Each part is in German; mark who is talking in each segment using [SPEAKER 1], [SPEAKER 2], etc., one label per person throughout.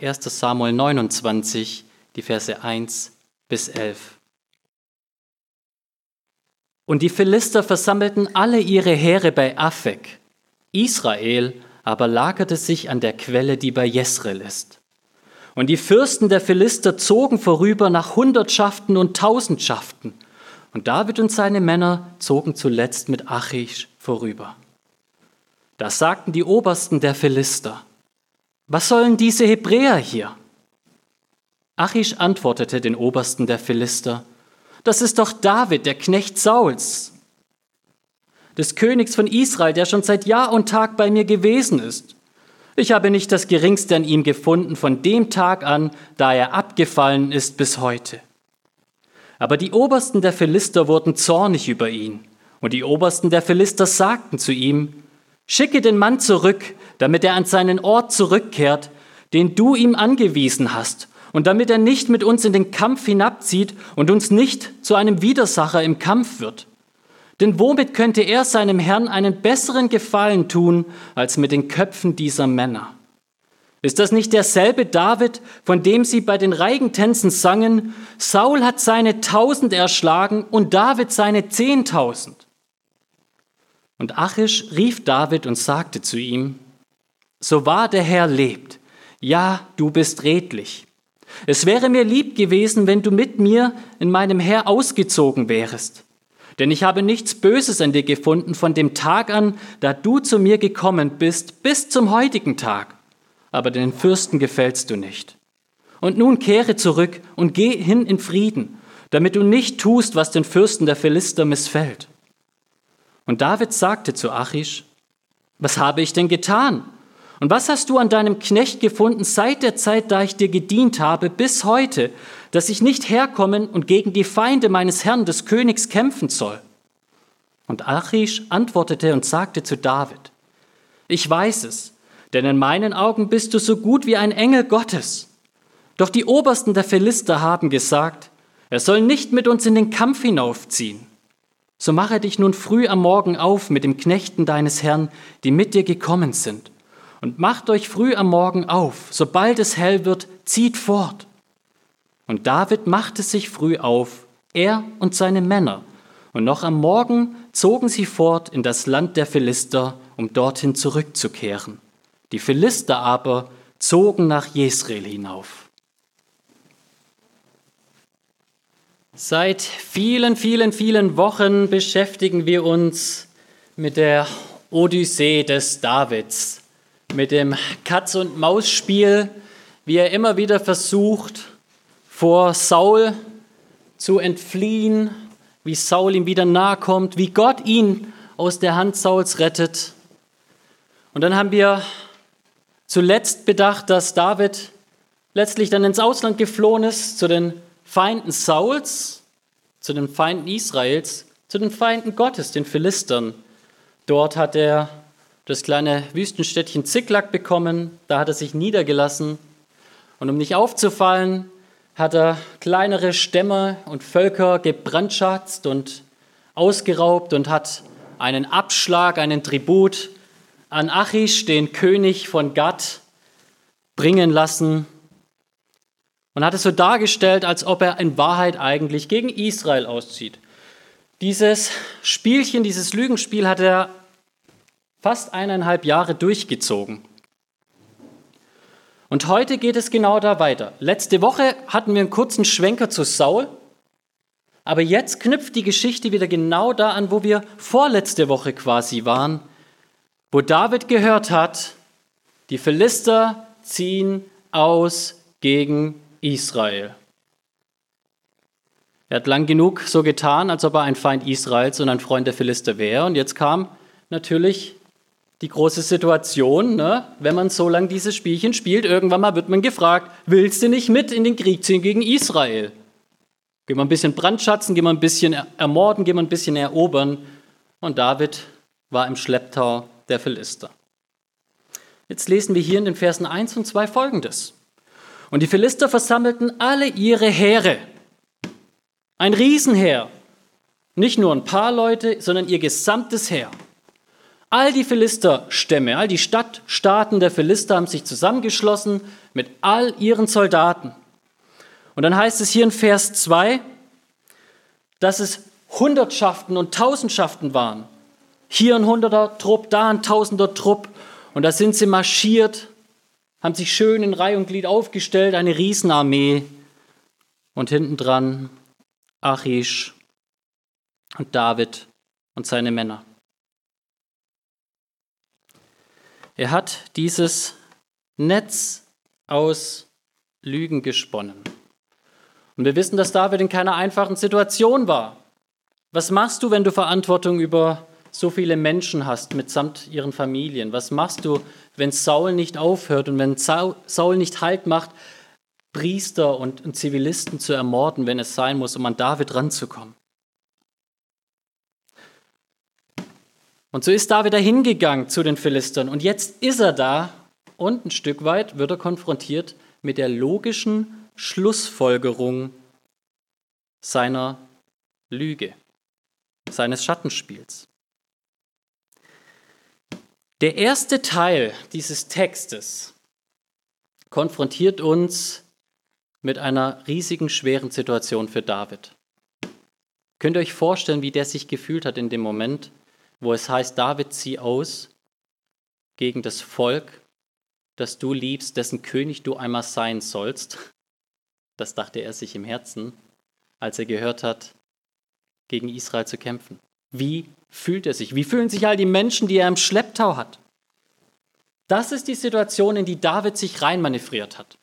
[SPEAKER 1] 1 Samuel 29, die Verse 1 bis 11. Und die Philister versammelten alle ihre Heere bei Afek. Israel aber lagerte sich an der Quelle, die bei Jesreel ist. Und die Fürsten der Philister zogen vorüber nach Hundertschaften und Tausendschaften. Und David und seine Männer zogen zuletzt mit Achish vorüber. Da sagten die Obersten der Philister, was sollen diese Hebräer hier? Achish antwortete den Obersten der Philister, das ist doch David, der Knecht Sauls, des Königs von Israel, der schon seit Jahr und Tag bei mir gewesen ist. Ich habe nicht das geringste an ihm gefunden von dem Tag an, da er abgefallen ist bis heute. Aber die Obersten der Philister wurden zornig über ihn, und die Obersten der Philister sagten zu ihm, Schicke den Mann zurück, damit er an seinen Ort zurückkehrt, den du ihm angewiesen hast, und damit er nicht mit uns in den Kampf hinabzieht und uns nicht zu einem Widersacher im Kampf wird. Denn womit könnte er seinem Herrn einen besseren Gefallen tun als mit den Köpfen dieser Männer? Ist das nicht derselbe David, von dem sie bei den Reigentänzen sangen, Saul hat seine tausend erschlagen und David seine zehntausend? Und Achish rief David und sagte zu ihm, so wahr der Herr lebt, ja, du bist redlich. Es wäre mir lieb gewesen, wenn du mit mir in meinem Heer ausgezogen wärest. Denn ich habe nichts Böses an dir gefunden von dem Tag an, da du zu mir gekommen bist, bis zum heutigen Tag. Aber den Fürsten gefällst du nicht. Und nun kehre zurück und geh hin in Frieden, damit du nicht tust, was den Fürsten der Philister missfällt. Und David sagte zu Achish, was habe ich denn getan? Und was hast du an deinem Knecht gefunden seit der Zeit, da ich dir gedient habe, bis heute, dass ich nicht herkommen und gegen die Feinde meines Herrn des Königs kämpfen soll? Und Achish antwortete und sagte zu David, ich weiß es, denn in meinen Augen bist du so gut wie ein Engel Gottes. Doch die Obersten der Philister haben gesagt, er soll nicht mit uns in den Kampf hinaufziehen. So mache dich nun früh am Morgen auf mit dem Knechten deines Herrn, die mit dir gekommen sind, und macht euch früh am Morgen auf, sobald es hell wird, zieht fort. Und David machte sich früh auf, er und seine Männer, und noch am Morgen zogen sie fort in das Land der Philister, um dorthin zurückzukehren. Die Philister aber zogen nach Jesreel hinauf. Seit vielen, vielen, vielen Wochen beschäftigen wir uns mit der Odyssee des Davids, mit dem Katz-und-Maus-Spiel, wie er immer wieder versucht, vor Saul zu entfliehen, wie Saul ihm wieder nahe kommt, wie Gott ihn aus der Hand Sauls rettet. Und dann haben wir zuletzt bedacht, dass David letztlich dann ins Ausland geflohen ist, zu den Feinden Sauls, zu den Feinden Israels, zu den Feinden Gottes, den Philistern. Dort hat er das kleine Wüstenstädtchen Ziklag bekommen, da hat er sich niedergelassen. Und um nicht aufzufallen, hat er kleinere Stämme und Völker gebrandschatzt und ausgeraubt und hat einen Abschlag, einen Tribut an Achish, den König von Gad, bringen lassen und hat es so dargestellt, als ob er in Wahrheit eigentlich gegen Israel auszieht. Dieses Spielchen, dieses Lügenspiel hat er fast eineinhalb Jahre durchgezogen. Und heute geht es genau da weiter. Letzte Woche hatten wir einen kurzen Schwenker zu Saul, aber jetzt knüpft die Geschichte wieder genau da an, wo wir vorletzte Woche quasi waren, wo David gehört hat, die Philister ziehen aus gegen Israel. Er hat lang genug so getan, als ob er ein Feind Israels und ein Freund der Philister wäre. Und jetzt kam natürlich die große Situation, ne? wenn man so lange dieses Spielchen spielt, irgendwann mal wird man gefragt, willst du nicht mit in den Krieg ziehen gegen Israel? Gehen wir ein bisschen brandschatzen, gehen wir ein bisschen ermorden, gehen wir ein bisschen erobern. Und David war im Schlepptau der Philister. Jetzt lesen wir hier in den Versen 1 und 2 folgendes. Und die Philister versammelten alle ihre Heere. Ein Riesenheer. Nicht nur ein paar Leute, sondern ihr gesamtes Heer. All die Philisterstämme, all die Stadtstaaten der Philister haben sich zusammengeschlossen mit all ihren Soldaten. Und dann heißt es hier in Vers 2, dass es Hundertschaften und Tausendschaften waren. Hier ein Hunderter Trupp, da ein Tausender Trupp. Und da sind sie marschiert, haben sich schön in Reihe und Glied aufgestellt, eine Riesenarmee. Und hinten dran Achish und David und seine Männer. Er hat dieses Netz aus Lügen gesponnen. Und wir wissen, dass David in keiner einfachen Situation war. Was machst du, wenn du Verantwortung über so viele Menschen hast mitsamt ihren Familien? Was machst du, wenn Saul nicht aufhört und wenn Saul nicht Halt macht, Priester und Zivilisten zu ermorden, wenn es sein muss, um an David ranzukommen? Und so ist David dahin gegangen zu den Philistern und jetzt ist er da und ein Stück weit wird er konfrontiert mit der logischen Schlussfolgerung seiner Lüge, seines Schattenspiels. Der erste Teil dieses Textes konfrontiert uns mit einer riesigen, schweren Situation für David. Könnt ihr euch vorstellen, wie der sich gefühlt hat in dem Moment, wo es heißt, David, zieh aus gegen das Volk, das du liebst, dessen König du einmal sein sollst. Das dachte er sich im Herzen, als er gehört hat, gegen Israel zu kämpfen. Wie fühlt er sich? Wie fühlen sich all die Menschen, die er im Schlepptau hat? Das ist die Situation, in die David sich reinmanövriert hat.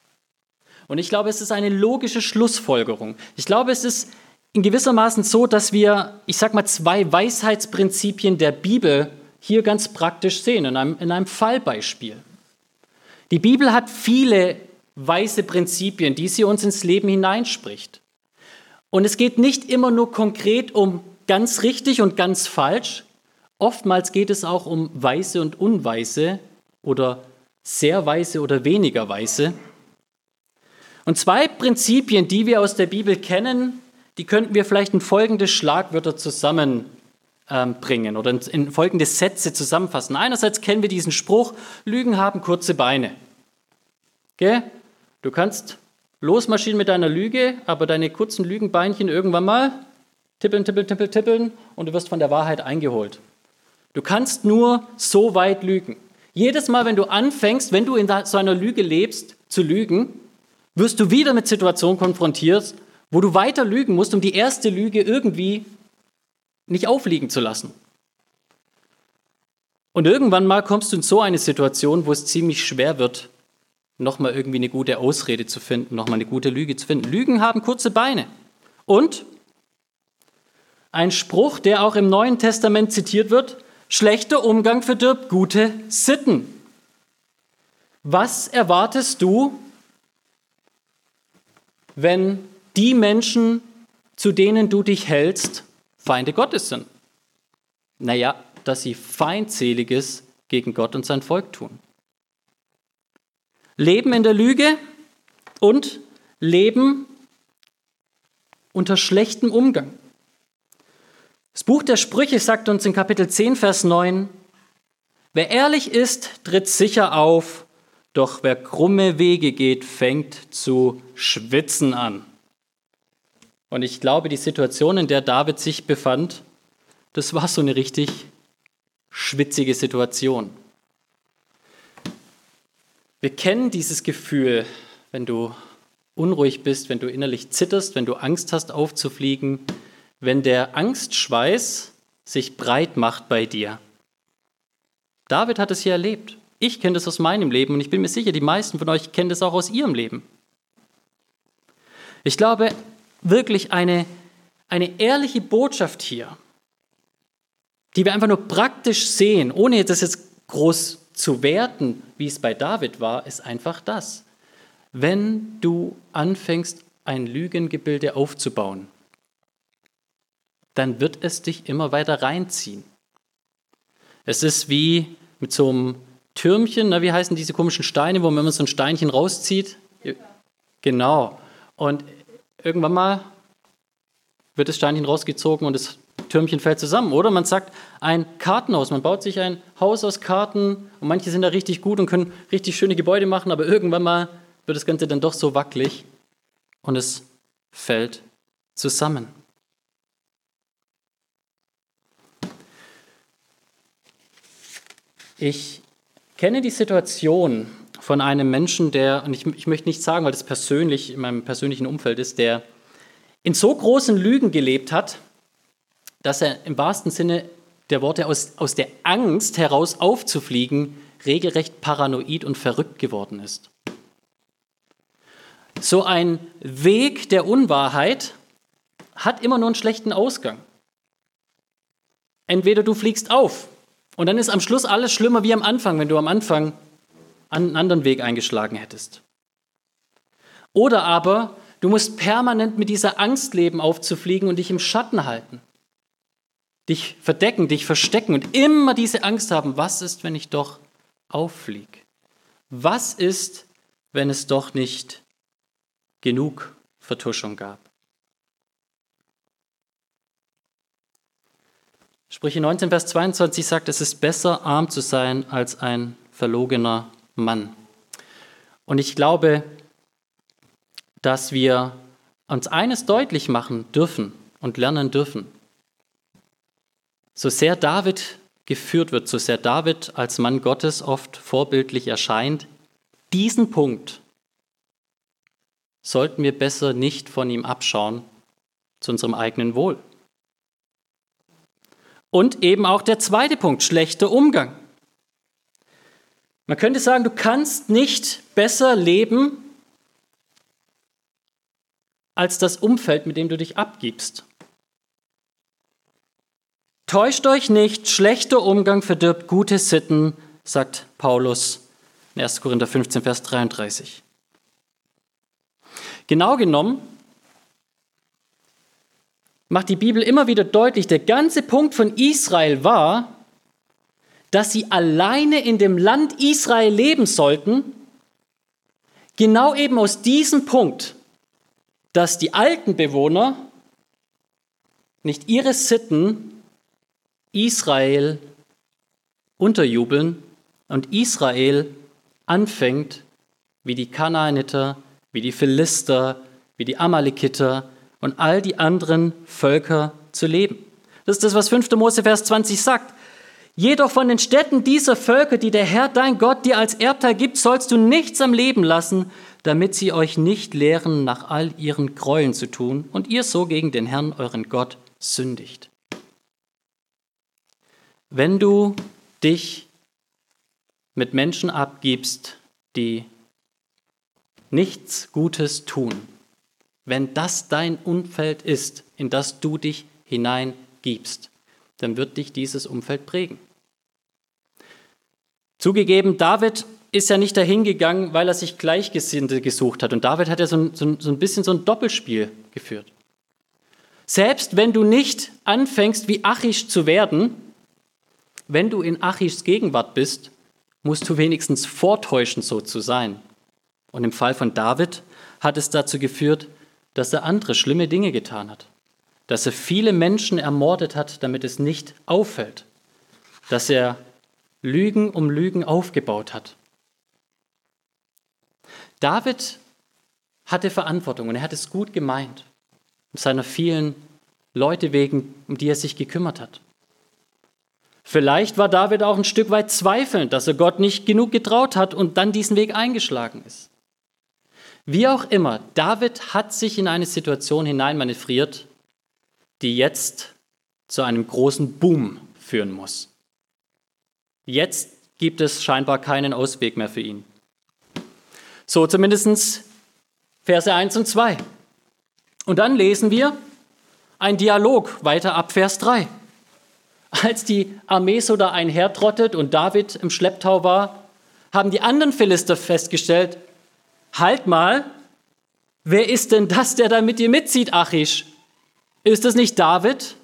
[SPEAKER 1] Und ich glaube, es ist eine logische Schlussfolgerung. Ich glaube, es ist in gewissermaßen so, dass wir, ich sag mal, zwei Weisheitsprinzipien der Bibel hier ganz praktisch sehen, in einem, in einem Fallbeispiel. Die Bibel hat viele weise Prinzipien, die sie uns ins Leben hineinspricht. Und es geht nicht immer nur konkret um ganz richtig und ganz falsch. Oftmals geht es auch um weise und unweise oder sehr weise oder weniger weise. Und zwei Prinzipien, die wir aus der Bibel kennen, die könnten wir vielleicht in folgende Schlagwörter zusammenbringen ähm, oder in folgende Sätze zusammenfassen. Einerseits kennen wir diesen Spruch, Lügen haben kurze Beine. Okay? Du kannst losmarschieren mit deiner Lüge, aber deine kurzen Lügenbeinchen irgendwann mal tippeln, tippeln, tippeln, tippeln und du wirst von der Wahrheit eingeholt. Du kannst nur so weit lügen. Jedes Mal, wenn du anfängst, wenn du in so einer Lüge lebst, zu lügen, wirst du wieder mit Situationen konfrontiert, wo du weiter lügen musst, um die erste Lüge irgendwie nicht aufliegen zu lassen. Und irgendwann mal kommst du in so eine Situation, wo es ziemlich schwer wird, nochmal irgendwie eine gute Ausrede zu finden, nochmal eine gute Lüge zu finden. Lügen haben kurze Beine. Und ein Spruch, der auch im Neuen Testament zitiert wird, schlechter Umgang verdirbt gute Sitten. Was erwartest du, wenn die Menschen, zu denen du dich hältst, Feinde Gottes sind. Naja, dass sie Feindseliges gegen Gott und sein Volk tun. Leben in der Lüge und Leben unter schlechtem Umgang. Das Buch der Sprüche sagt uns in Kapitel 10, Vers 9, wer ehrlich ist, tritt sicher auf, doch wer krumme Wege geht, fängt zu schwitzen an. Und ich glaube, die Situation, in der David sich befand, das war so eine richtig schwitzige Situation. Wir kennen dieses Gefühl, wenn du unruhig bist, wenn du innerlich zitterst, wenn du Angst hast aufzufliegen, wenn der Angstschweiß sich breit macht bei dir. David hat es hier erlebt. Ich kenne das aus meinem Leben und ich bin mir sicher, die meisten von euch kennen das auch aus ihrem Leben. Ich glaube, wirklich eine, eine ehrliche Botschaft hier, die wir einfach nur praktisch sehen, ohne das jetzt groß zu werten, wie es bei David war, ist einfach das. Wenn du anfängst, ein Lügengebilde aufzubauen, dann wird es dich immer weiter reinziehen. Es ist wie mit so einem Türmchen, na, wie heißen diese komischen Steine, wo man immer so ein Steinchen rauszieht? Genau. Und irgendwann mal wird das Steinchen rausgezogen und das Türmchen fällt zusammen. Oder man sagt ein Kartenhaus. Man baut sich ein Haus aus Karten und manche sind da richtig gut und können richtig schöne Gebäude machen, aber irgendwann mal wird das Ganze dann doch so wackelig und es fällt zusammen. Ich kenne die Situation von einem Menschen, der, und ich, ich möchte nicht sagen, weil das persönlich in meinem persönlichen Umfeld ist, der in so großen Lügen gelebt hat, dass er im wahrsten Sinne der Worte aus, aus der Angst heraus aufzufliegen regelrecht paranoid und verrückt geworden ist. So ein Weg der Unwahrheit hat immer nur einen schlechten Ausgang. Entweder du fliegst auf und dann ist am Schluss alles schlimmer wie am Anfang, wenn du am Anfang einen anderen Weg eingeschlagen hättest. Oder aber du musst permanent mit dieser Angst leben, aufzufliegen und dich im Schatten halten. Dich verdecken, dich verstecken und immer diese Angst haben, was ist, wenn ich doch auffliege? Was ist, wenn es doch nicht genug Vertuschung gab? Sprüche 19, Vers 22 sagt, es ist besser, arm zu sein, als ein verlogener Mann. Und ich glaube, dass wir uns eines deutlich machen dürfen und lernen dürfen. So sehr David geführt wird, so sehr David als Mann Gottes oft vorbildlich erscheint, diesen Punkt sollten wir besser nicht von ihm abschauen zu unserem eigenen Wohl. Und eben auch der zweite Punkt, schlechter Umgang. Man könnte sagen, du kannst nicht besser leben als das Umfeld, mit dem du dich abgibst. Täuscht euch nicht, schlechter Umgang verdirbt gute Sitten, sagt Paulus in 1. Korinther 15, Vers 33. Genau genommen macht die Bibel immer wieder deutlich, der ganze Punkt von Israel war, dass sie alleine in dem Land Israel leben sollten, genau eben aus diesem Punkt, dass die alten Bewohner nicht ihre Sitten Israel unterjubeln und Israel anfängt, wie die Kanaaniter, wie die Philister, wie die Amalekiter und all die anderen Völker zu leben. Das ist das, was 5. Mose Vers 20 sagt. Jedoch von den Städten dieser Völker, die der Herr dein Gott dir als Erbteil gibt, sollst du nichts am Leben lassen, damit sie euch nicht lehren, nach all ihren Gräueln zu tun und ihr so gegen den Herrn euren Gott sündigt. Wenn du dich mit Menschen abgibst, die nichts Gutes tun, wenn das dein Umfeld ist, in das du dich hineingibst, dann wird dich dieses Umfeld prägen. Zugegeben, David ist ja nicht dahin gegangen, weil er sich Gleichgesinnte gesucht hat. Und David hat ja so, so, so ein bisschen so ein Doppelspiel geführt. Selbst wenn du nicht anfängst, wie Achish zu werden, wenn du in Achischs Gegenwart bist, musst du wenigstens vortäuschen, so zu sein. Und im Fall von David hat es dazu geführt, dass er andere schlimme Dinge getan hat dass er viele Menschen ermordet hat, damit es nicht auffällt, dass er Lügen um Lügen aufgebaut hat. David hatte Verantwortung und er hat es gut gemeint, seiner vielen Leute wegen, um die er sich gekümmert hat. Vielleicht war David auch ein Stück weit zweifelnd, dass er Gott nicht genug getraut hat und dann diesen Weg eingeschlagen ist. Wie auch immer, David hat sich in eine Situation hineinmanövriert, die jetzt zu einem großen Boom führen muss. Jetzt gibt es scheinbar keinen Ausweg mehr für ihn. So zumindest Verse 1 und 2. Und dann lesen wir ein Dialog weiter ab Vers 3. Als die Armee so da einhertrottet und David im Schlepptau war, haben die anderen Philister festgestellt, halt mal, wer ist denn das, der da mit dir mitzieht, Achish? Ist das nicht David?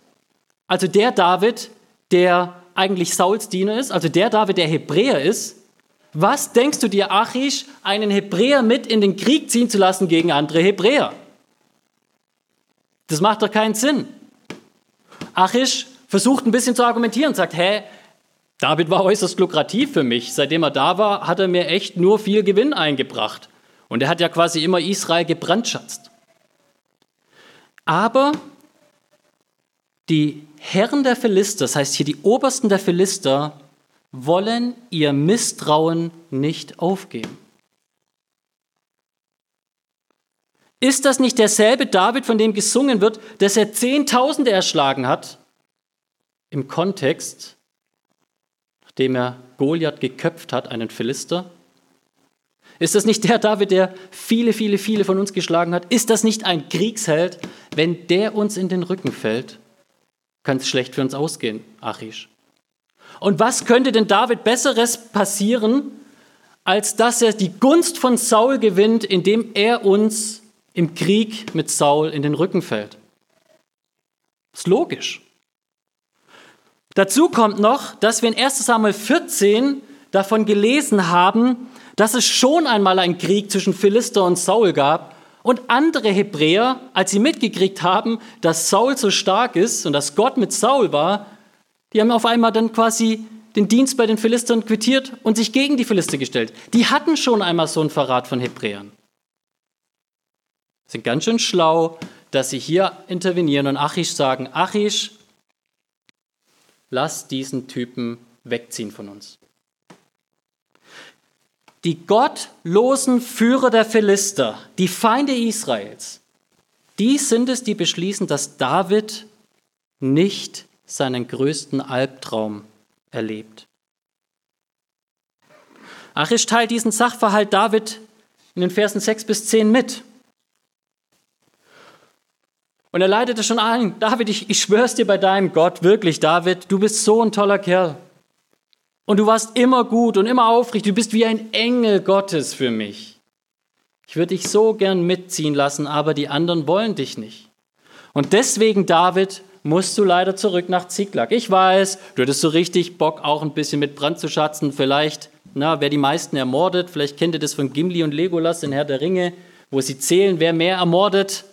[SPEAKER 1] Also der David, der eigentlich Sauls Diener ist, also der David, der Hebräer ist. Was denkst du dir, Achish, einen Hebräer mit in den Krieg ziehen zu lassen gegen andere Hebräer? Das macht doch keinen Sinn. Achish versucht ein bisschen zu argumentieren und sagt, hä, David war äußerst lukrativ für mich. Seitdem er da war, hat er mir echt nur viel Gewinn eingebracht. Und er hat ja quasi immer Israel gebrandschatzt. Aber die Herren der Philister, das heißt hier die Obersten der Philister, wollen ihr Misstrauen nicht aufgeben. Ist das nicht derselbe David, von dem gesungen wird, dass er Zehntausende erschlagen hat? Im Kontext, nachdem er Goliath geköpft hat, einen Philister? Ist das nicht der David, der viele, viele, viele von uns geschlagen hat? Ist das nicht ein Kriegsheld? Wenn der uns in den Rücken fällt, kann es schlecht für uns ausgehen, Achish. Und was könnte denn David Besseres passieren, als dass er die Gunst von Saul gewinnt, indem er uns im Krieg mit Saul in den Rücken fällt? Ist logisch. Dazu kommt noch, dass wir in 1 Samuel 14 davon gelesen haben, dass es schon einmal einen Krieg zwischen Philister und Saul gab und andere Hebräer, als sie mitgekriegt haben, dass Saul so stark ist und dass Gott mit Saul war, die haben auf einmal dann quasi den Dienst bei den Philistern quittiert und sich gegen die Philister gestellt. Die hatten schon einmal so einen Verrat von Hebräern. Sind ganz schön schlau, dass sie hier intervenieren und Achish sagen, Achish, lass diesen Typen wegziehen von uns. Die gottlosen Führer der Philister, die Feinde Israels, die sind es, die beschließen, dass David nicht seinen größten Albtraum erlebt. Achish teilt diesen Sachverhalt David in den Versen 6 bis 10 mit. Und er leitete schon ein, David, ich, ich schwör's dir bei deinem Gott, wirklich, David, du bist so ein toller Kerl. Und du warst immer gut und immer aufrichtig. Du bist wie ein Engel Gottes für mich. Ich würde dich so gern mitziehen lassen, aber die anderen wollen dich nicht. Und deswegen, David, musst du leider zurück nach Ziklag. Ich weiß, du hättest so richtig Bock, auch ein bisschen mit Brand zu schatzen. Vielleicht, na, wer die meisten ermordet. Vielleicht kennt ihr das von Gimli und Legolas in Herr der Ringe, wo sie zählen, wer mehr ermordet.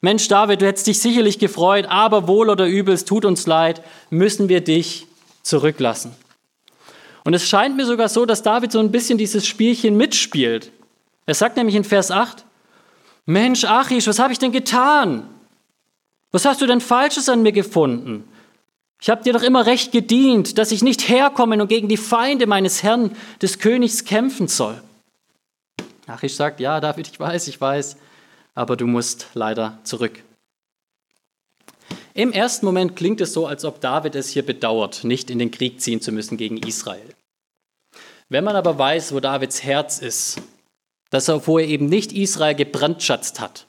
[SPEAKER 1] Mensch, David, du hättest dich sicherlich gefreut, aber wohl oder übel, es tut uns leid, müssen wir dich zurücklassen. Und es scheint mir sogar so, dass David so ein bisschen dieses Spielchen mitspielt. Er sagt nämlich in Vers 8, Mensch, Achish, was habe ich denn getan? Was hast du denn Falsches an mir gefunden? Ich habe dir doch immer recht gedient, dass ich nicht herkommen und gegen die Feinde meines Herrn, des Königs, kämpfen soll. Achish sagt, ja, David, ich weiß, ich weiß, aber du musst leider zurück. Im ersten Moment klingt es so, als ob David es hier bedauert, nicht in den Krieg ziehen zu müssen gegen Israel. Wenn man aber weiß, wo Davids Herz ist, dass er, wo er eben nicht Israel gebrandschatzt hat,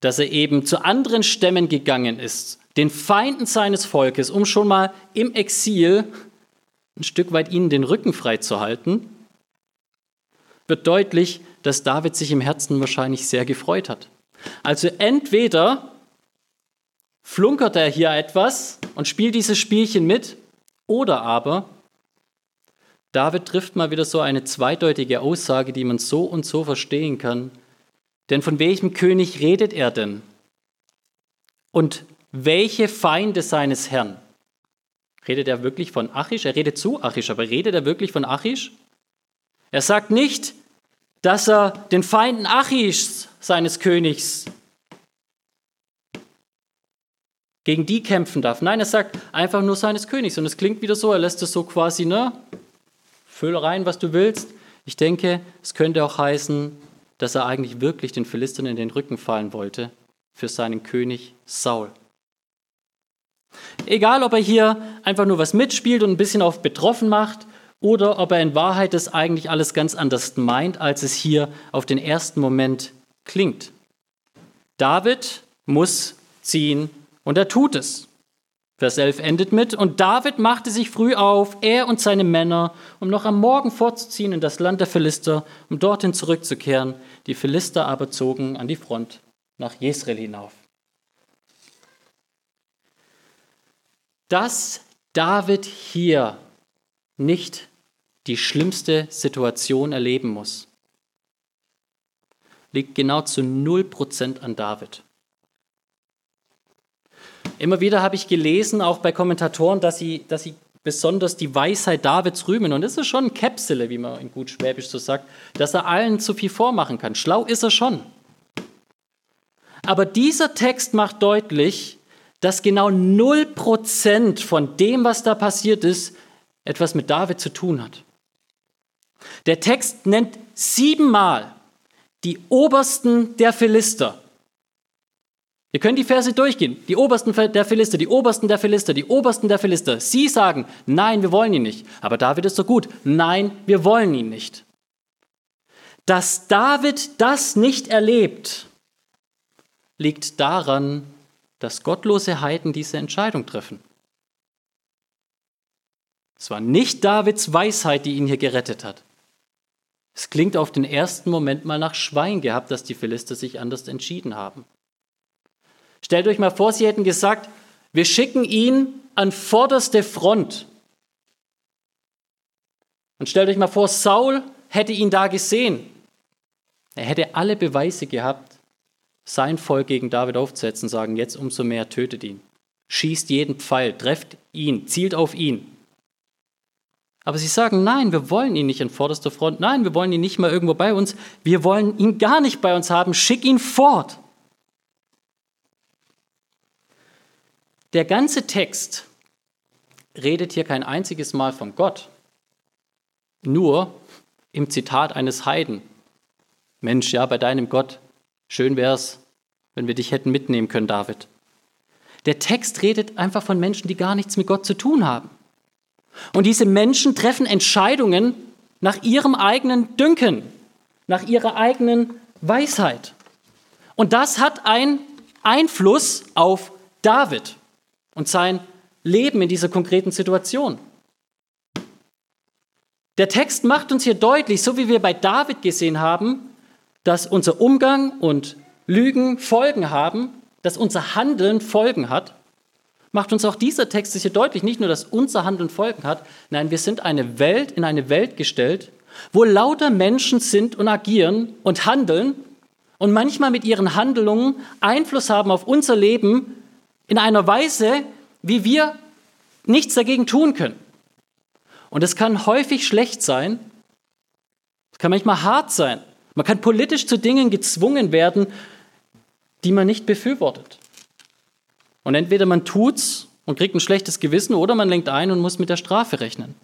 [SPEAKER 1] dass er eben zu anderen Stämmen gegangen ist, den Feinden seines Volkes, um schon mal im Exil ein Stück weit ihnen den Rücken frei zu halten, wird deutlich, dass David sich im Herzen wahrscheinlich sehr gefreut hat. Also entweder flunkert er hier etwas und spielt dieses Spielchen mit, oder aber David trifft mal wieder so eine zweideutige Aussage, die man so und so verstehen kann. Denn von welchem König redet er denn? Und welche Feinde seines Herrn? Redet er wirklich von Achish? Er redet zu Achish, aber redet er wirklich von Achish? Er sagt nicht, dass er den Feinden Achish, seines Königs, gegen die kämpfen darf. Nein, er sagt einfach nur seines Königs. Und es klingt wieder so, er lässt es so quasi, ne? Füll rein, was du willst. Ich denke, es könnte auch heißen, dass er eigentlich wirklich den Philistern in den Rücken fallen wollte für seinen König Saul. Egal, ob er hier einfach nur was mitspielt und ein bisschen auf betroffen macht oder ob er in Wahrheit das eigentlich alles ganz anders meint, als es hier auf den ersten Moment klingt. David muss ziehen und er tut es. Vers 11 endet mit, und David machte sich früh auf, er und seine Männer, um noch am Morgen vorzuziehen in das Land der Philister, um dorthin zurückzukehren. Die Philister aber zogen an die Front nach Jesreel hinauf. Dass David hier nicht die schlimmste Situation erleben muss, liegt genau zu 0% an David. Immer wieder habe ich gelesen, auch bei Kommentatoren, dass sie, dass sie besonders die Weisheit Davids rühmen. Und das ist schon ein Käpsele, wie man in gut Schwäbisch so sagt, dass er allen zu viel vormachen kann. Schlau ist er schon. Aber dieser Text macht deutlich, dass genau 0% von dem, was da passiert ist, etwas mit David zu tun hat. Der Text nennt siebenmal die Obersten der Philister. Ihr könnt die Verse durchgehen. Die Obersten der Philister, die Obersten der Philister, die Obersten der Philister. Sie sagen, nein, wir wollen ihn nicht. Aber David ist so gut. Nein, wir wollen ihn nicht. Dass David das nicht erlebt, liegt daran, dass gottlose Heiden diese Entscheidung treffen. Es war nicht Davids Weisheit, die ihn hier gerettet hat. Es klingt auf den ersten Moment mal nach Schwein gehabt, dass die Philister sich anders entschieden haben. Stellt euch mal vor, sie hätten gesagt, wir schicken ihn an vorderste Front. Und stellt euch mal vor, Saul hätte ihn da gesehen. Er hätte alle Beweise gehabt, sein Volk gegen David aufzusetzen, sagen, jetzt umso mehr tötet ihn. Schießt jeden Pfeil, trefft ihn, zielt auf ihn. Aber sie sagen, nein, wir wollen ihn nicht in vorderster Front, nein, wir wollen ihn nicht mal irgendwo bei uns, wir wollen ihn gar nicht bei uns haben, schick ihn fort. Der ganze Text redet hier kein einziges Mal von Gott, nur im Zitat eines Heiden. Mensch, ja, bei deinem Gott, schön wär's, wenn wir dich hätten mitnehmen können, David. Der Text redet einfach von Menschen, die gar nichts mit Gott zu tun haben. Und diese Menschen treffen Entscheidungen nach ihrem eigenen Dünken, nach ihrer eigenen Weisheit. Und das hat einen Einfluss auf David und sein Leben in dieser konkreten Situation. Der Text macht uns hier deutlich, so wie wir bei David gesehen haben, dass unser Umgang und Lügen Folgen haben, dass unser Handeln Folgen hat, macht uns auch dieser Text hier deutlich, nicht nur, dass unser Handeln Folgen hat, nein, wir sind eine Welt, in eine Welt gestellt, wo lauter Menschen sind und agieren und handeln und manchmal mit ihren Handlungen Einfluss haben auf unser Leben in einer Weise, wie wir nichts dagegen tun können. Und es kann häufig schlecht sein, es kann manchmal hart sein. Man kann politisch zu Dingen gezwungen werden, die man nicht befürwortet. Und entweder man tut's und kriegt ein schlechtes Gewissen oder man lenkt ein und muss mit der Strafe rechnen.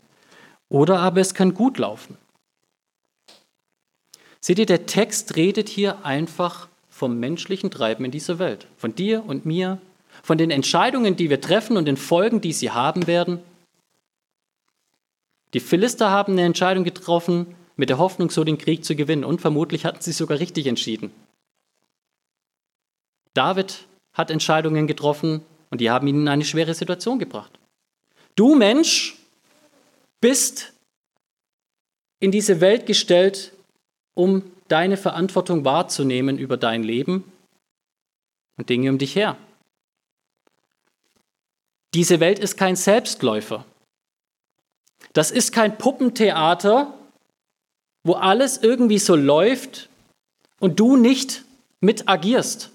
[SPEAKER 1] Oder aber es kann gut laufen. Seht ihr, der Text redet hier einfach vom menschlichen Treiben in dieser Welt. Von dir und mir, von den Entscheidungen, die wir treffen und den Folgen, die sie haben werden. Die Philister haben eine Entscheidung getroffen, mit der Hoffnung, so den Krieg zu gewinnen. Und vermutlich hatten sie sogar richtig entschieden. David hat Entscheidungen getroffen und die haben ihn in eine schwere Situation gebracht. Du Mensch bist in diese Welt gestellt, um deine Verantwortung wahrzunehmen über dein Leben und Dinge um dich her. Diese Welt ist kein Selbstläufer. Das ist kein Puppentheater, wo alles irgendwie so läuft und du nicht mit agierst.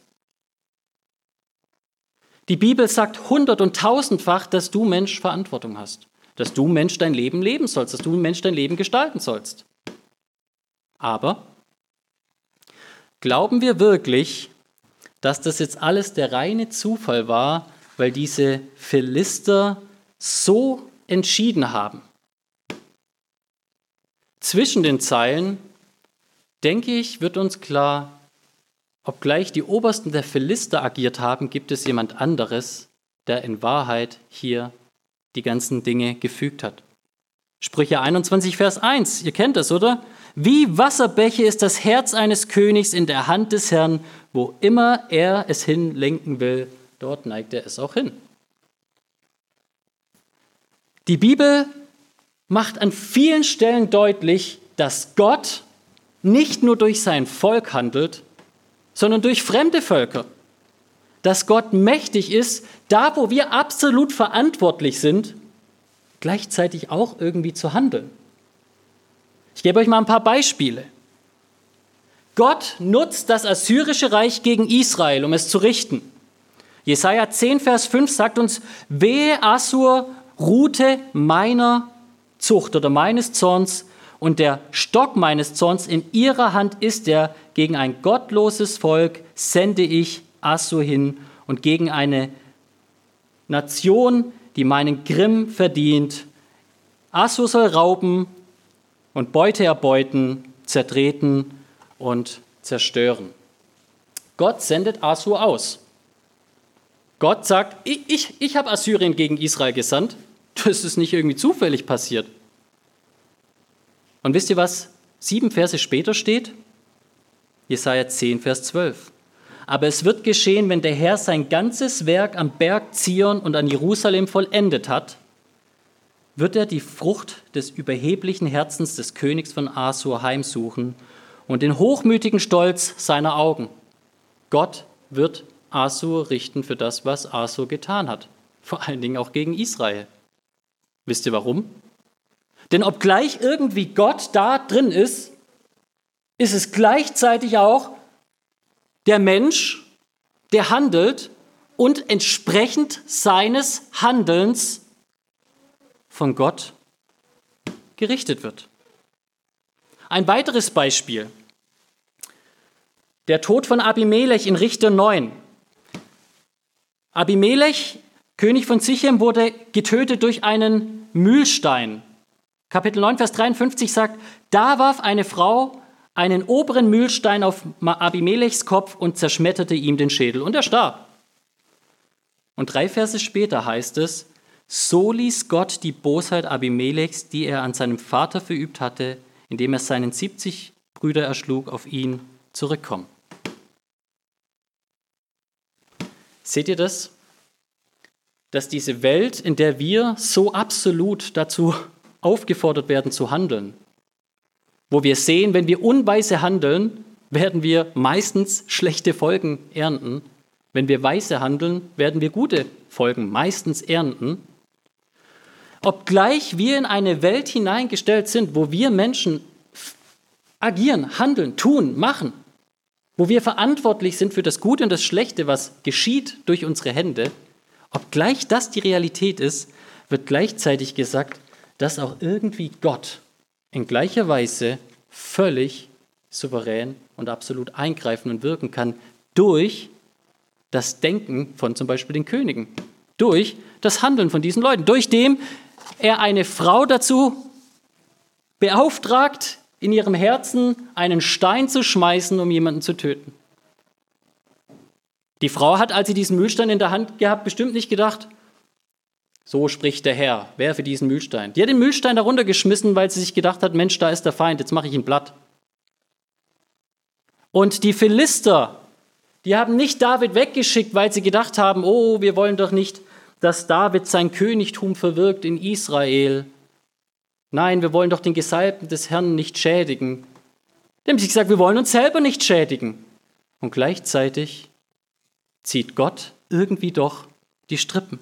[SPEAKER 1] Die Bibel sagt hundert- und tausendfach, dass du Mensch Verantwortung hast, dass du Mensch dein Leben leben sollst, dass du Mensch dein Leben gestalten sollst. Aber glauben wir wirklich, dass das jetzt alles der reine Zufall war, weil diese Philister so entschieden haben? Zwischen den Zeilen, denke ich, wird uns klar, Obgleich die Obersten der Philister agiert haben, gibt es jemand anderes, der in Wahrheit hier die ganzen Dinge gefügt hat. Sprüche 21, Vers 1, ihr kennt das, oder? Wie Wasserbäche ist das Herz eines Königs in der Hand des Herrn, wo immer er es hinlenken will, dort neigt er es auch hin. Die Bibel macht an vielen Stellen deutlich, dass Gott nicht nur durch sein Volk handelt, sondern durch fremde Völker. Dass Gott mächtig ist, da wo wir absolut verantwortlich sind, gleichzeitig auch irgendwie zu handeln. Ich gebe euch mal ein paar Beispiele. Gott nutzt das assyrische Reich gegen Israel, um es zu richten. Jesaja 10, Vers 5 sagt uns: Wehe Assur Rute meiner Zucht oder meines Zorns und der Stock meines Zorns in ihrer Hand ist er, gegen ein gottloses Volk sende ich Assur hin und gegen eine Nation, die meinen Grimm verdient. Assur soll rauben und Beute erbeuten, zertreten und zerstören. Gott sendet Assur aus. Gott sagt, ich, ich, ich habe Assyrien gegen Israel gesandt. Das ist nicht irgendwie zufällig passiert. Und wisst ihr, was sieben Verse später steht? Jesaja 10, Vers 12. Aber es wird geschehen, wenn der Herr sein ganzes Werk am Berg Zion und an Jerusalem vollendet hat, wird er die Frucht des überheblichen Herzens des Königs von Assur heimsuchen und den hochmütigen Stolz seiner Augen. Gott wird Assur richten für das, was Assur getan hat, vor allen Dingen auch gegen Israel. Wisst ihr warum? Denn obgleich irgendwie Gott da drin ist, ist es gleichzeitig auch der Mensch, der handelt und entsprechend seines Handelns von Gott gerichtet wird. Ein weiteres Beispiel. Der Tod von Abimelech in Richter 9. Abimelech, König von Sichem, wurde getötet durch einen Mühlstein. Kapitel 9, Vers 53 sagt, da warf eine Frau einen oberen Mühlstein auf Abimelechs Kopf und zerschmetterte ihm den Schädel und er starb. Und drei Verse später heißt es, so ließ Gott die Bosheit Abimelechs, die er an seinem Vater verübt hatte, indem er seinen 70 Brüder erschlug, auf ihn zurückkommen. Seht ihr das? Dass diese Welt, in der wir so absolut dazu aufgefordert werden zu handeln, wo wir sehen, wenn wir unweise handeln, werden wir meistens schlechte Folgen ernten. Wenn wir weise handeln, werden wir gute Folgen meistens ernten. Obgleich wir in eine Welt hineingestellt sind, wo wir Menschen agieren, handeln, tun, machen, wo wir verantwortlich sind für das Gute und das Schlechte, was geschieht durch unsere Hände, obgleich das die Realität ist, wird gleichzeitig gesagt, dass auch irgendwie Gott in gleicher Weise völlig souverän und absolut eingreifen und wirken kann durch das Denken von zum Beispiel den Königen, durch das Handeln von diesen Leuten, durch dem er eine Frau dazu beauftragt, in ihrem Herzen einen Stein zu schmeißen, um jemanden zu töten. Die Frau hat, als sie diesen Mühlstein in der Hand gehabt, bestimmt nicht gedacht, so spricht der Herr, werfe diesen Mühlstein. Die hat den Mühlstein darunter geschmissen, weil sie sich gedacht hat, Mensch, da ist der Feind, jetzt mache ich ihn platt. Und die Philister, die haben nicht David weggeschickt, weil sie gedacht haben, oh, wir wollen doch nicht, dass David sein Königtum verwirkt in Israel. Nein, wir wollen doch den Gesalbten des Herrn nicht schädigen. Die haben gesagt, wir wollen uns selber nicht schädigen. Und gleichzeitig zieht Gott irgendwie doch die Strippen.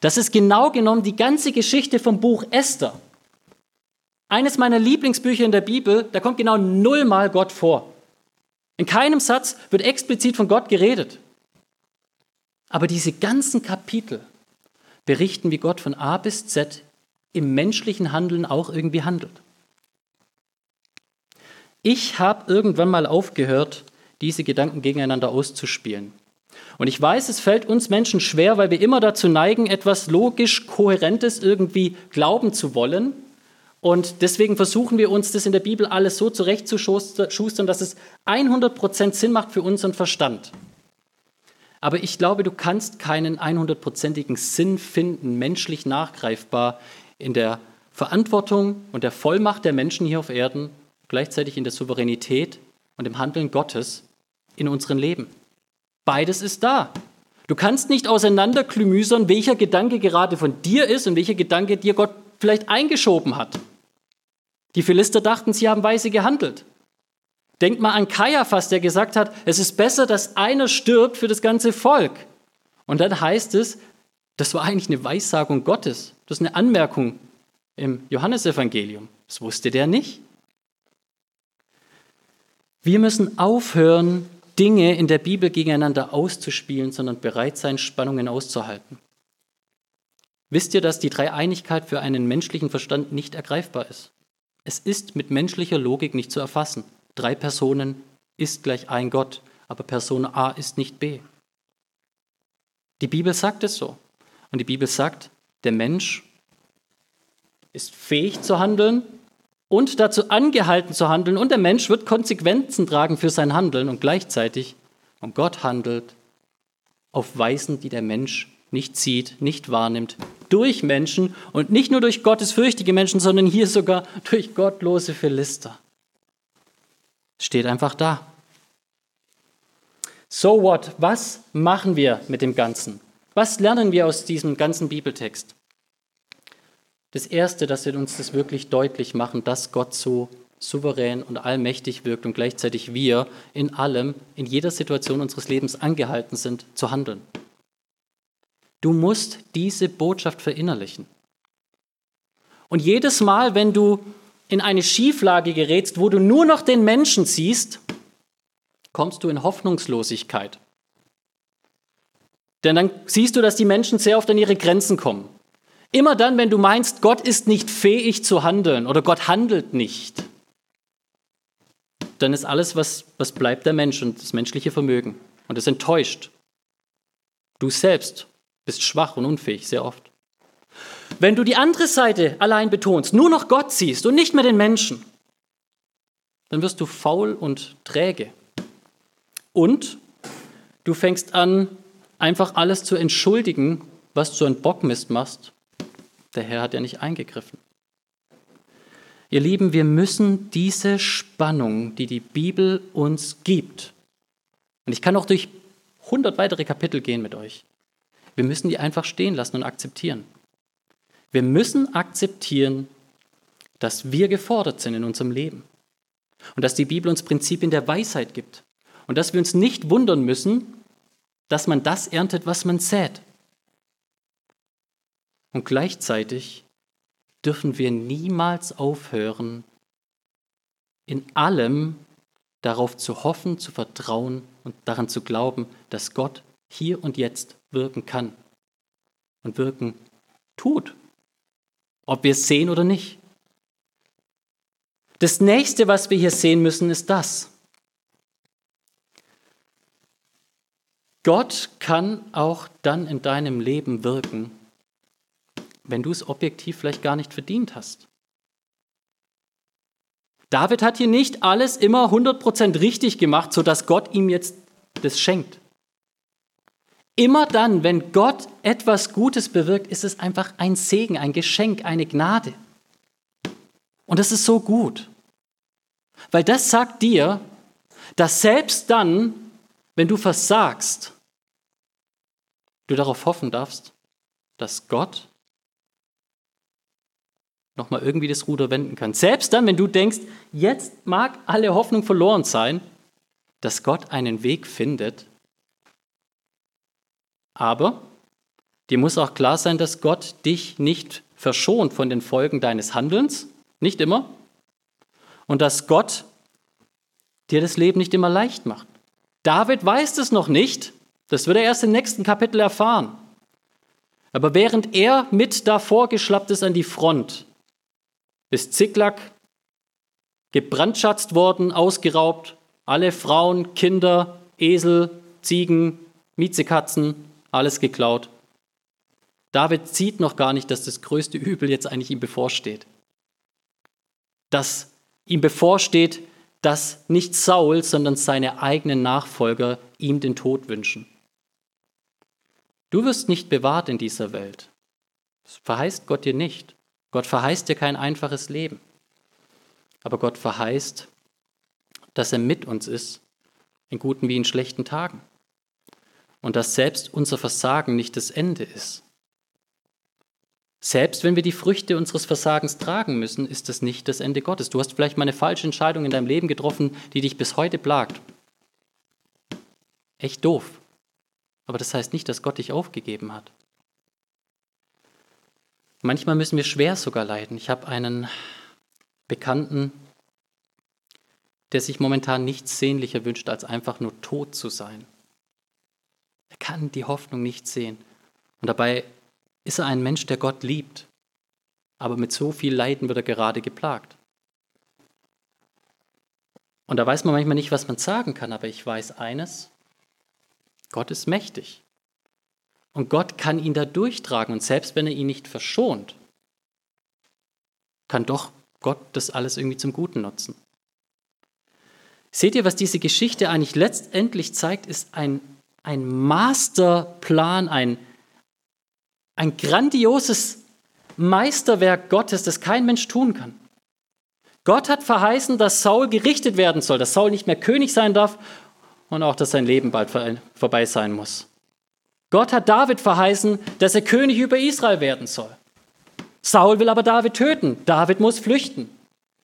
[SPEAKER 1] Das ist genau genommen die ganze Geschichte vom Buch Esther. Eines meiner Lieblingsbücher in der Bibel, da kommt genau nullmal Gott vor. In keinem Satz wird explizit von Gott geredet. Aber diese ganzen Kapitel berichten, wie Gott von A bis Z im menschlichen Handeln auch irgendwie handelt. Ich habe irgendwann mal aufgehört, diese Gedanken gegeneinander auszuspielen. Und ich weiß, es fällt uns Menschen schwer, weil wir immer dazu neigen, etwas logisch Kohärentes irgendwie glauben zu wollen. Und deswegen versuchen wir uns das in der Bibel alles so zurechtzuschustern, dass es 100% Sinn macht für unseren Verstand. Aber ich glaube, du kannst keinen 100%igen Sinn finden, menschlich nachgreifbar in der Verantwortung und der Vollmacht der Menschen hier auf Erden, gleichzeitig in der Souveränität und im Handeln Gottes in unserem Leben. Beides ist da. Du kannst nicht auseinanderklümüsern, welcher Gedanke gerade von dir ist und welcher Gedanke dir Gott vielleicht eingeschoben hat. Die Philister dachten, sie haben weise gehandelt. Denkt mal an Kaiaphas, der gesagt hat, es ist besser, dass einer stirbt für das ganze Volk. Und dann heißt es, das war eigentlich eine Weissagung Gottes. Das ist eine Anmerkung im Johannesevangelium. Das wusste der nicht. Wir müssen aufhören, Dinge in der Bibel gegeneinander auszuspielen, sondern bereit sein, Spannungen auszuhalten. Wisst ihr, dass die Dreieinigkeit für einen menschlichen Verstand nicht ergreifbar ist? Es ist mit menschlicher Logik nicht zu erfassen. Drei Personen ist gleich ein Gott, aber Person A ist nicht B. Die Bibel sagt es so. Und die Bibel sagt, der Mensch ist fähig zu handeln und dazu angehalten zu handeln und der Mensch wird Konsequenzen tragen für sein Handeln und gleichzeitig, und Gott handelt auf Weisen, die der Mensch nicht sieht, nicht wahrnimmt, durch Menschen und nicht nur durch gottesfürchtige Menschen, sondern hier sogar durch gottlose Philister. Steht einfach da. So what? Was machen wir mit dem Ganzen? Was lernen wir aus diesem ganzen Bibeltext? Das Erste, dass wir uns das wirklich deutlich machen, dass Gott so souverän und allmächtig wirkt und gleichzeitig wir in allem, in jeder Situation unseres Lebens angehalten sind zu handeln. Du musst diese Botschaft verinnerlichen. Und jedes Mal, wenn du in eine Schieflage gerätst, wo du nur noch den Menschen siehst, kommst du in Hoffnungslosigkeit. Denn dann siehst du, dass die Menschen sehr oft an ihre Grenzen kommen. Immer dann, wenn du meinst, Gott ist nicht fähig zu handeln oder Gott handelt nicht, dann ist alles, was, was bleibt, der Mensch und das menschliche Vermögen. Und es enttäuscht. Du selbst bist schwach und unfähig, sehr oft. Wenn du die andere Seite allein betonst, nur noch Gott siehst und nicht mehr den Menschen, dann wirst du faul und träge. Und du fängst an, einfach alles zu entschuldigen, was du an Bockmist machst. Der Herr hat ja nicht eingegriffen. Ihr Lieben, wir müssen diese Spannung, die die Bibel uns gibt, und ich kann auch durch 100 weitere Kapitel gehen mit euch, wir müssen die einfach stehen lassen und akzeptieren. Wir müssen akzeptieren, dass wir gefordert sind in unserem Leben und dass die Bibel uns Prinzipien der Weisheit gibt und dass wir uns nicht wundern müssen, dass man das erntet, was man sät. Und gleichzeitig dürfen wir niemals aufhören, in allem darauf zu hoffen, zu vertrauen und daran zu glauben, dass Gott hier und jetzt wirken kann und wirken tut, ob wir es sehen oder nicht. Das nächste, was wir hier sehen müssen, ist das. Gott kann auch dann in deinem Leben wirken, wenn du es objektiv vielleicht gar nicht verdient hast. David hat hier nicht alles immer 100% richtig gemacht, sodass Gott ihm jetzt das schenkt. Immer dann, wenn Gott etwas Gutes bewirkt, ist es einfach ein Segen, ein Geschenk, eine Gnade. Und das ist so gut. Weil das sagt dir, dass selbst dann, wenn du versagst, du darauf hoffen darfst, dass Gott nochmal irgendwie das Ruder wenden kann. Selbst dann, wenn du denkst, jetzt mag alle Hoffnung verloren sein, dass Gott einen Weg findet, aber dir muss auch klar sein, dass Gott dich nicht verschont von den Folgen deines Handelns, nicht immer, und dass Gott dir das Leben nicht immer leicht macht. David weiß das noch nicht, das wird er erst im nächsten Kapitel erfahren. Aber während er mit davor geschlappt ist an die Front, ist Ziklag gebrandschatzt worden, ausgeraubt, alle Frauen, Kinder, Esel, Ziegen, Miezekatzen, alles geklaut. David sieht noch gar nicht, dass das größte Übel jetzt eigentlich ihm bevorsteht. Dass ihm bevorsteht, dass nicht Saul, sondern seine eigenen Nachfolger ihm den Tod wünschen. Du wirst nicht bewahrt in dieser Welt. Das verheißt Gott dir nicht. Gott verheißt dir kein einfaches Leben. Aber Gott verheißt, dass er mit uns ist, in guten wie in schlechten Tagen und dass selbst unser Versagen nicht das Ende ist. Selbst wenn wir die Früchte unseres Versagens tragen müssen, ist das nicht das Ende Gottes. Du hast vielleicht mal eine falsche Entscheidung in deinem Leben getroffen, die dich bis heute plagt. Echt doof. Aber das heißt nicht, dass Gott dich aufgegeben hat. Manchmal müssen wir schwer sogar leiden. Ich habe einen Bekannten, der sich momentan nichts sehnlicher wünscht, als einfach nur tot zu sein. Er kann die Hoffnung nicht sehen. Und dabei ist er ein Mensch, der Gott liebt. Aber mit so viel Leiden wird er gerade geplagt. Und da weiß man manchmal nicht, was man sagen kann, aber ich weiß eines, Gott ist mächtig. Und Gott kann ihn da durchtragen. Und selbst wenn er ihn nicht verschont, kann doch Gott das alles irgendwie zum Guten nutzen. Seht ihr, was diese Geschichte eigentlich letztendlich zeigt, ist ein, ein Masterplan, ein, ein grandioses Meisterwerk Gottes, das kein Mensch tun kann. Gott hat verheißen, dass Saul gerichtet werden soll, dass Saul nicht mehr König sein darf und auch, dass sein Leben bald vorbei sein muss. Gott hat David verheißen, dass er König über Israel werden soll. Saul will aber David töten. David muss flüchten.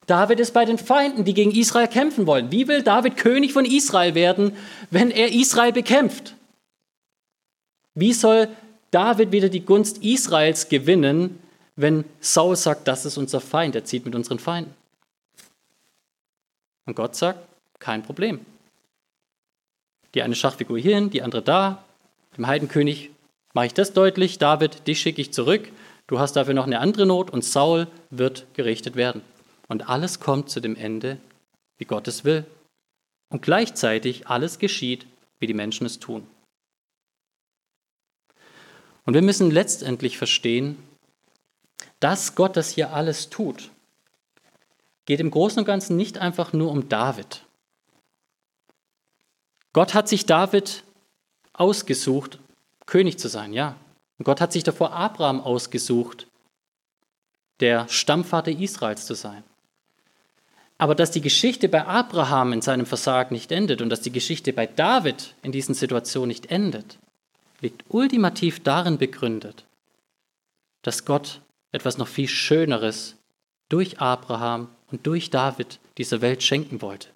[SPEAKER 1] David ist bei den Feinden, die gegen Israel kämpfen wollen. Wie will David König von Israel werden, wenn er Israel bekämpft? Wie soll David wieder die Gunst Israels gewinnen, wenn Saul sagt, das ist unser Feind, er zieht mit unseren Feinden? Und Gott sagt, kein Problem. Die eine Schachfigur hierhin, die andere da. Dem Heidenkönig mache ich das deutlich, David, dich schicke ich zurück. Du hast dafür noch eine andere Not und Saul wird gerichtet werden. Und alles kommt zu dem Ende, wie Gott es will. Und gleichzeitig alles geschieht, wie die Menschen es tun. Und wir müssen letztendlich verstehen, dass Gott das hier alles tut geht im Großen und Ganzen nicht einfach nur um David. Gott hat sich David ausgesucht, König zu sein, ja. Und Gott hat sich davor Abraham ausgesucht, der Stammvater Israels zu sein. Aber dass die Geschichte bei Abraham in seinem Versagen nicht endet und dass die Geschichte bei David in diesen Situationen nicht endet, liegt ultimativ darin begründet, dass Gott etwas noch viel Schöneres durch Abraham und durch David dieser Welt schenken wollte.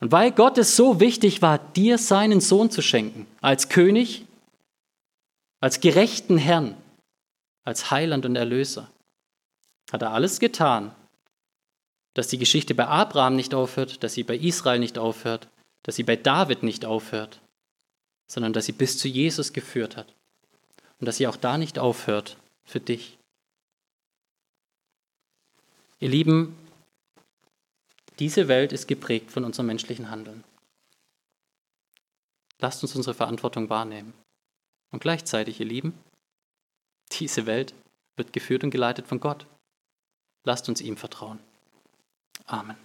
[SPEAKER 1] Und weil Gott es so wichtig war, dir seinen Sohn zu schenken, als König, als gerechten Herrn, als Heiland und Erlöser, hat er alles getan, dass die Geschichte bei Abraham nicht aufhört, dass sie bei Israel nicht aufhört, dass sie bei David nicht aufhört, sondern dass sie bis zu Jesus geführt hat und dass sie auch da nicht aufhört für dich. Ihr Lieben, diese Welt ist geprägt von unserem menschlichen Handeln. Lasst uns unsere Verantwortung wahrnehmen. Und gleichzeitig, ihr Lieben, diese Welt wird geführt und geleitet von Gott. Lasst uns ihm vertrauen. Amen.